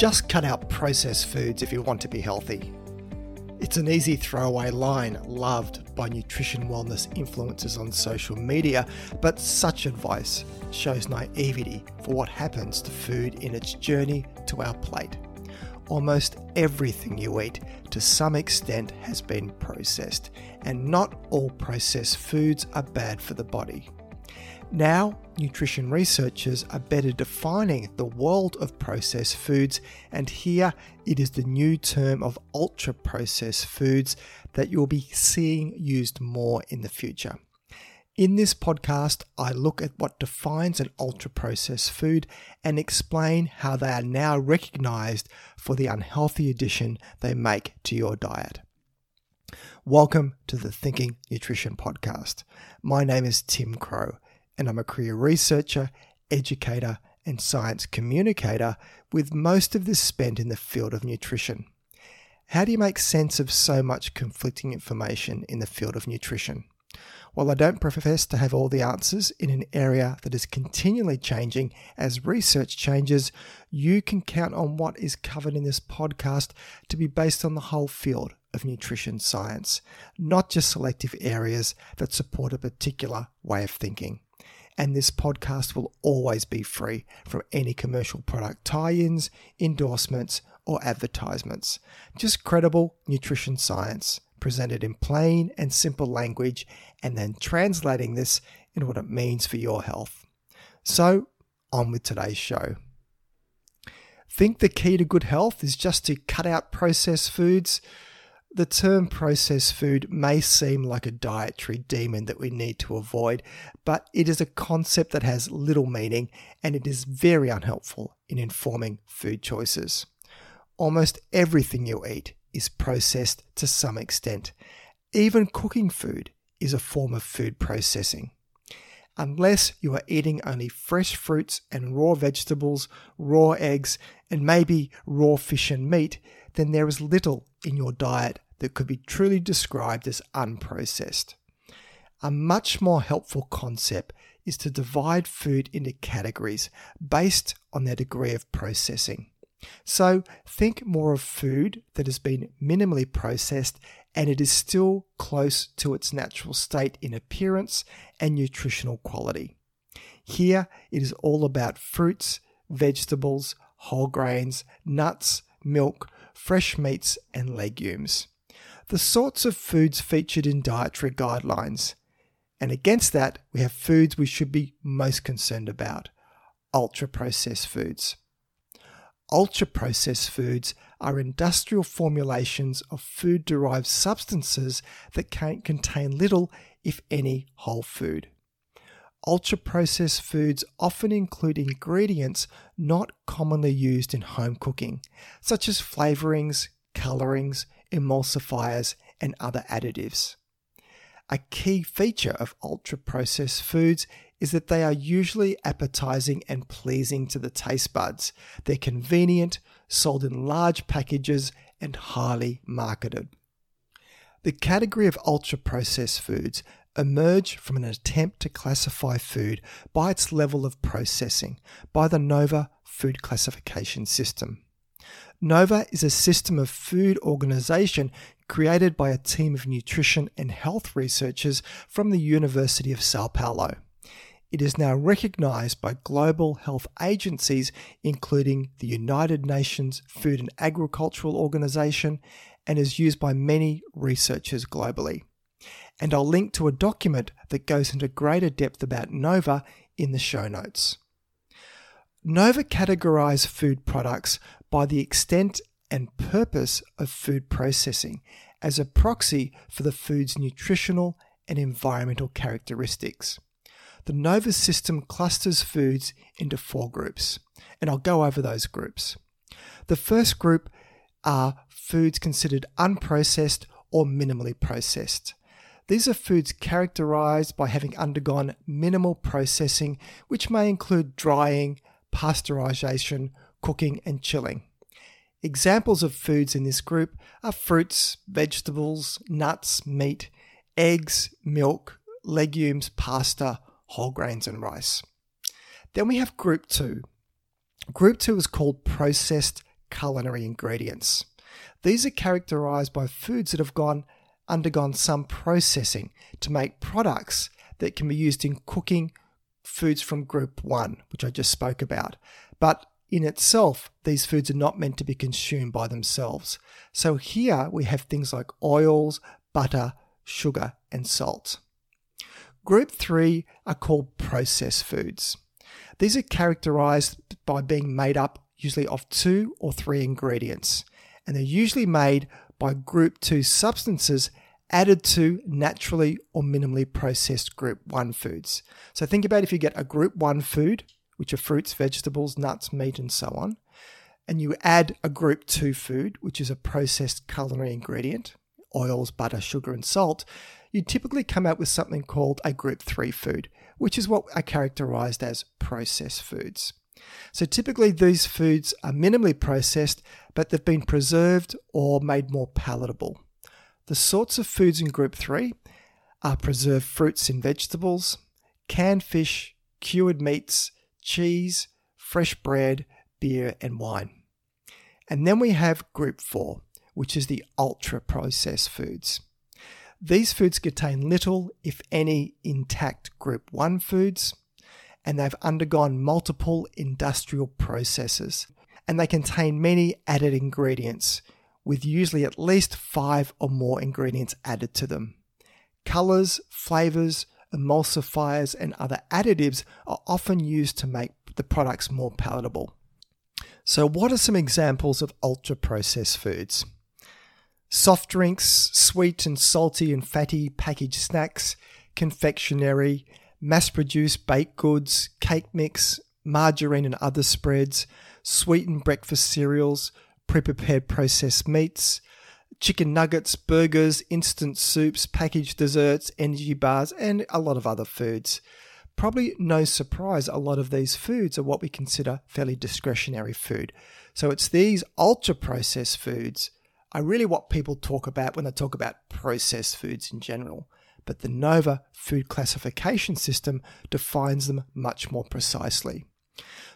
Just cut out processed foods if you want to be healthy. It's an easy throwaway line loved by nutrition wellness influencers on social media, but such advice shows naivety for what happens to food in its journey to our plate. Almost everything you eat, to some extent, has been processed, and not all processed foods are bad for the body. Now, nutrition researchers are better defining the world of processed foods, and here it is the new term of ultra processed foods that you'll be seeing used more in the future. In this podcast, I look at what defines an ultra processed food and explain how they are now recognized for the unhealthy addition they make to your diet. Welcome to the Thinking Nutrition Podcast. My name is Tim Crowe and I'm a career researcher, educator, and science communicator, with most of this spent in the field of nutrition. How do you make sense of so much conflicting information in the field of nutrition? While I don't profess to have all the answers in an area that is continually changing as research changes, you can count on what is covered in this podcast to be based on the whole field of nutrition science, not just selective areas that support a particular way of thinking and this podcast will always be free from any commercial product tie ins, endorsements, or advertisements. Just credible nutrition science presented in plain and simple language, and then translating this into what it means for your health. So, on with today's show. Think the key to good health is just to cut out processed foods? The term processed food may seem like a dietary demon that we need to avoid, but it is a concept that has little meaning and it is very unhelpful in informing food choices. Almost everything you eat is processed to some extent. Even cooking food is a form of food processing. Unless you are eating only fresh fruits and raw vegetables, raw eggs, and maybe raw fish and meat, then there is little in your diet that could be truly described as unprocessed. A much more helpful concept is to divide food into categories based on their degree of processing. So think more of food that has been minimally processed and it is still close to its natural state in appearance and nutritional quality. Here it is all about fruits, vegetables, whole grains, nuts, milk, fresh meats, and legumes. The sorts of foods featured in dietary guidelines. And against that, we have foods we should be most concerned about ultra processed foods. Ultra processed foods are industrial formulations of food derived substances that can contain little, if any, whole food. Ultra processed foods often include ingredients not commonly used in home cooking, such as flavorings, colorings, emulsifiers, and other additives. A key feature of ultra processed foods is that they are usually appetizing and pleasing to the taste buds. They're convenient, sold in large packages, and highly marketed. The category of ultra processed foods emerge from an attempt to classify food by its level of processing by the NOVA food classification system. NOVA is a system of food organization created by a team of nutrition and health researchers from the University of Sao Paulo. It is now recognized by global health agencies, including the United Nations Food and Agricultural Organization, and is used by many researchers globally and I'll link to a document that goes into greater depth about Nova in the show notes. Nova categorize food products by the extent and purpose of food processing as a proxy for the food's nutritional and environmental characteristics. The Nova system clusters foods into four groups, and I'll go over those groups. The first group are foods considered unprocessed or minimally processed. These are foods characterized by having undergone minimal processing, which may include drying, pasteurization, cooking, and chilling. Examples of foods in this group are fruits, vegetables, nuts, meat, eggs, milk, legumes, pasta, whole grains, and rice. Then we have group two. Group two is called processed culinary ingredients. These are characterized by foods that have gone undergone some processing to make products that can be used in cooking foods from group 1, which I just spoke about. But in itself, these foods are not meant to be consumed by themselves. So here we have things like oils, butter, sugar, and salt. Group 3 are called processed foods. These are characterized by being made up usually of two or three ingredients, and they're usually made by group 2 substances added to naturally or minimally processed group 1 foods. So think about if you get a group 1 food, which are fruits, vegetables, nuts, meat, and so on, and you add a group 2 food, which is a processed culinary ingredient, oils, butter, sugar, and salt, you typically come out with something called a group 3 food, which is what are characterized as processed foods. So typically these foods are minimally processed, but they've been preserved or made more palatable. The sorts of foods in group 3 are preserved fruits and vegetables, canned fish, cured meats, cheese, fresh bread, beer, and wine. And then we have group 4, which is the ultra processed foods. These foods contain little, if any, intact group 1 foods, and they've undergone multiple industrial processes, and they contain many added ingredients, with usually at least five or more ingredients added to them. Colors, flavors, emulsifiers, and other additives are often used to make the products more palatable. So, what are some examples of ultra processed foods? Soft drinks, sweet and salty and fatty packaged snacks, confectionery, mass produced baked goods, cake mix, margarine and other spreads, sweetened breakfast cereals, pre prepared processed meats, chicken nuggets, burgers, instant soups, packaged desserts, energy bars, and a lot of other foods. Probably no surprise, a lot of these foods are what we consider fairly discretionary food. So it's these ultra processed foods are really what people talk about when they talk about processed foods in general. But the NOVA food classification system defines them much more precisely.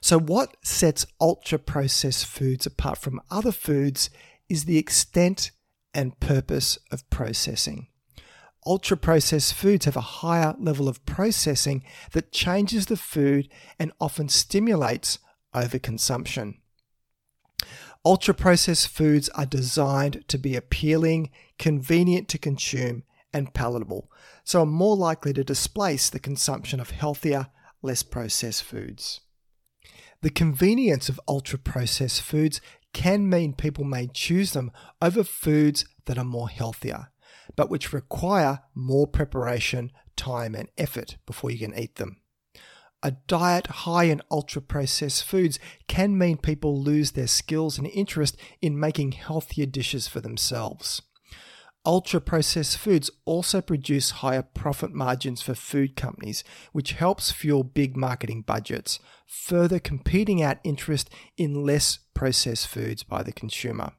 So, what sets ultra processed foods apart from other foods is the extent and purpose of processing. Ultra processed foods have a higher level of processing that changes the food and often stimulates overconsumption. Ultra processed foods are designed to be appealing, convenient to consume, and palatable, so are more likely to displace the consumption of healthier, less processed foods. The convenience of ultra processed foods can mean people may choose them over foods that are more healthier, but which require more preparation, time, and effort before you can eat them. A diet high in ultra processed foods can mean people lose their skills and interest in making healthier dishes for themselves. Ultra processed foods also produce higher profit margins for food companies, which helps fuel big marketing budgets, further competing out interest in less processed foods by the consumer.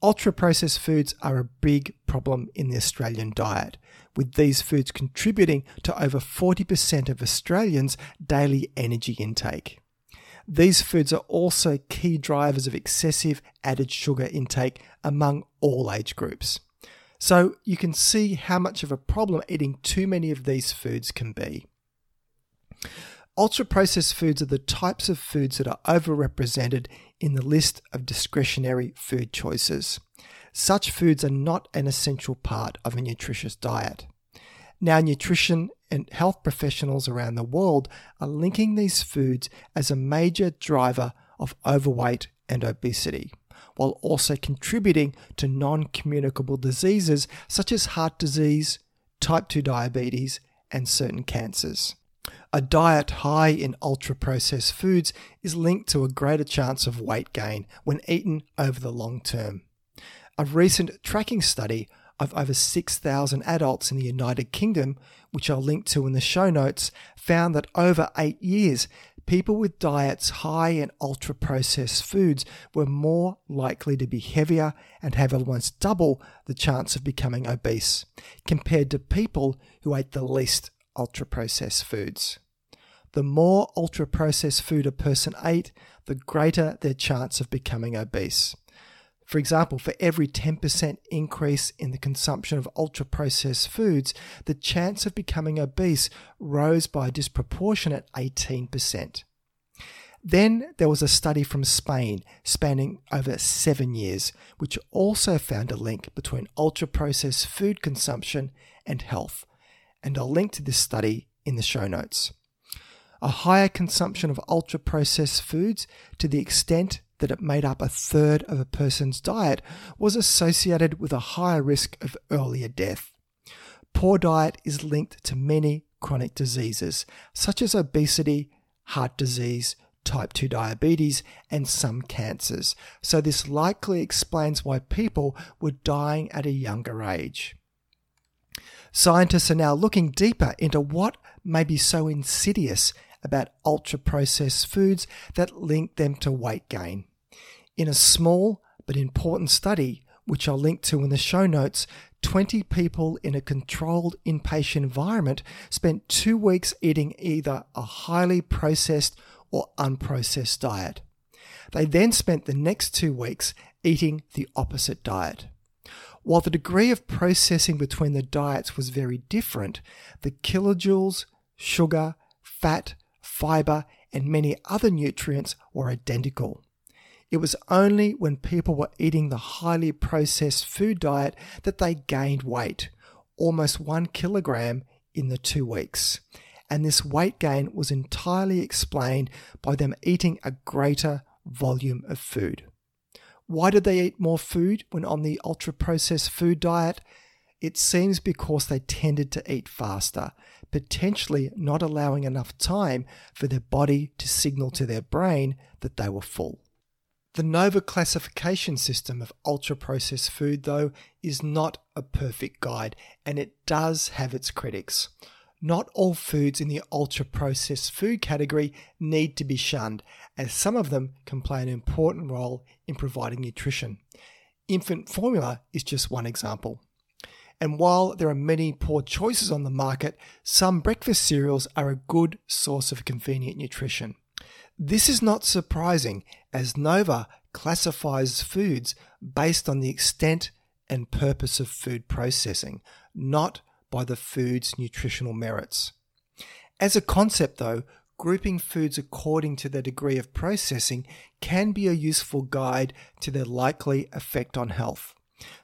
Ultra processed foods are a big problem in the Australian diet, with these foods contributing to over 40% of Australians' daily energy intake. These foods are also key drivers of excessive added sugar intake among all age groups. So you can see how much of a problem eating too many of these foods can be. Ultra processed foods are the types of foods that are overrepresented in the list of discretionary food choices. Such foods are not an essential part of a nutritious diet. Now, nutrition and health professionals around the world are linking these foods as a major driver of overweight and obesity, while also contributing to non communicable diseases such as heart disease, type 2 diabetes, and certain cancers. A diet high in ultra processed foods is linked to a greater chance of weight gain when eaten over the long term. A recent tracking study of over 6,000 adults in the United Kingdom, which I'll link to in the show notes, found that over eight years, people with diets high in ultra processed foods were more likely to be heavier and have almost double the chance of becoming obese compared to people who ate the least ultra processed foods. the more ultra processed food a person ate, the greater their chance of becoming obese. For example, for every 10% increase in the consumption of ultra processed foods, the chance of becoming obese rose by a disproportionate 18%. Then there was a study from Spain spanning over seven years, which also found a link between ultra processed food consumption and health. And I'll link to this study in the show notes. A higher consumption of ultra processed foods to the extent that it made up a third of a person's diet was associated with a higher risk of earlier death. Poor diet is linked to many chronic diseases, such as obesity, heart disease, type 2 diabetes, and some cancers. So, this likely explains why people were dying at a younger age. Scientists are now looking deeper into what may be so insidious about ultra processed foods that link them to weight gain. In a small but important study, which I'll link to in the show notes, 20 people in a controlled inpatient environment spent two weeks eating either a highly processed or unprocessed diet. They then spent the next two weeks eating the opposite diet. While the degree of processing between the diets was very different, the kilojoules, sugar, fat, fiber, and many other nutrients were identical. It was only when people were eating the highly processed food diet that they gained weight, almost one kilogram in the two weeks and this weight gain was entirely explained by them eating a greater volume of food. Why did they eat more food when on the ultra processed food diet? It seems because they tended to eat faster, potentially not allowing enough time for their body to signal to their brain that they were full. The NOVA classification system of ultra processed food, though, is not a perfect guide and it does have its critics. Not all foods in the ultra processed food category need to be shunned, as some of them can play an important role in providing nutrition. Infant formula is just one example. And while there are many poor choices on the market, some breakfast cereals are a good source of convenient nutrition. This is not surprising, as Nova classifies foods based on the extent and purpose of food processing, not by the food's nutritional merits. As a concept, though, grouping foods according to their degree of processing can be a useful guide to their likely effect on health.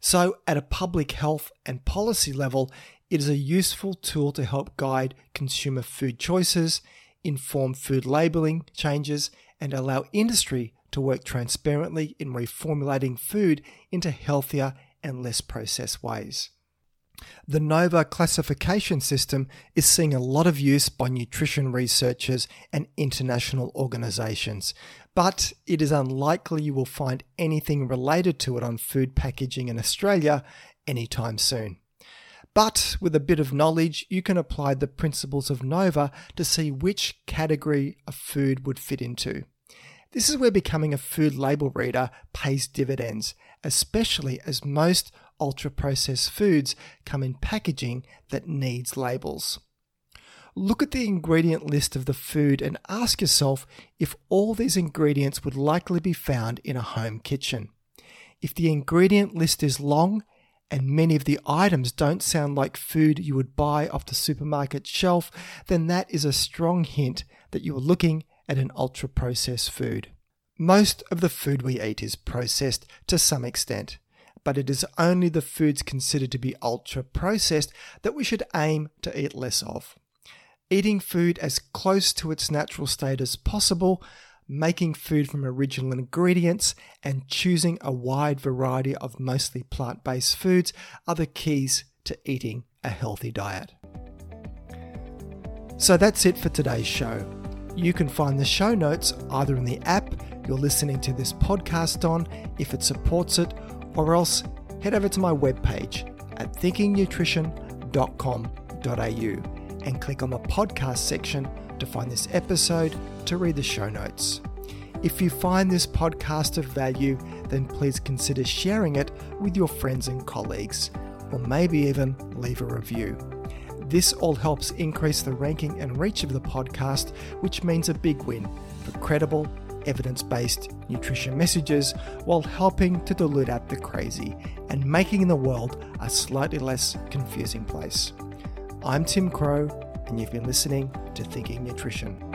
So, at a public health and policy level, it is a useful tool to help guide consumer food choices, inform food labeling changes, and allow industry to work transparently in reformulating food into healthier and less processed ways. The NOVA classification system is seeing a lot of use by nutrition researchers and international organizations, but it is unlikely you will find anything related to it on food packaging in Australia anytime soon. But with a bit of knowledge, you can apply the principles of NOVA to see which category a food would fit into. This is where becoming a food label reader pays dividends, especially as most ultra processed foods come in packaging that needs labels. Look at the ingredient list of the food and ask yourself if all these ingredients would likely be found in a home kitchen. If the ingredient list is long and many of the items don't sound like food you would buy off the supermarket shelf, then that is a strong hint that you are looking at an ultra processed food. Most of the food we eat is processed to some extent but it is only the foods considered to be ultra processed that we should aim to eat less of. Eating food as close to its natural state as possible, making food from original ingredients, and choosing a wide variety of mostly plant based foods are the keys to eating a healthy diet. So that's it for today's show. You can find the show notes either in the app you're listening to this podcast on, if it supports it, or else head over to my webpage at thinkingnutrition.com.au and click on the podcast section to find this episode to read the show notes. If you find this podcast of value, then please consider sharing it with your friends and colleagues, or maybe even leave a review. This all helps increase the ranking and reach of the podcast, which means a big win for credible, evidence based nutrition messages while helping to dilute out the crazy and making the world a slightly less confusing place. I'm Tim Crowe, and you've been listening to Thinking Nutrition.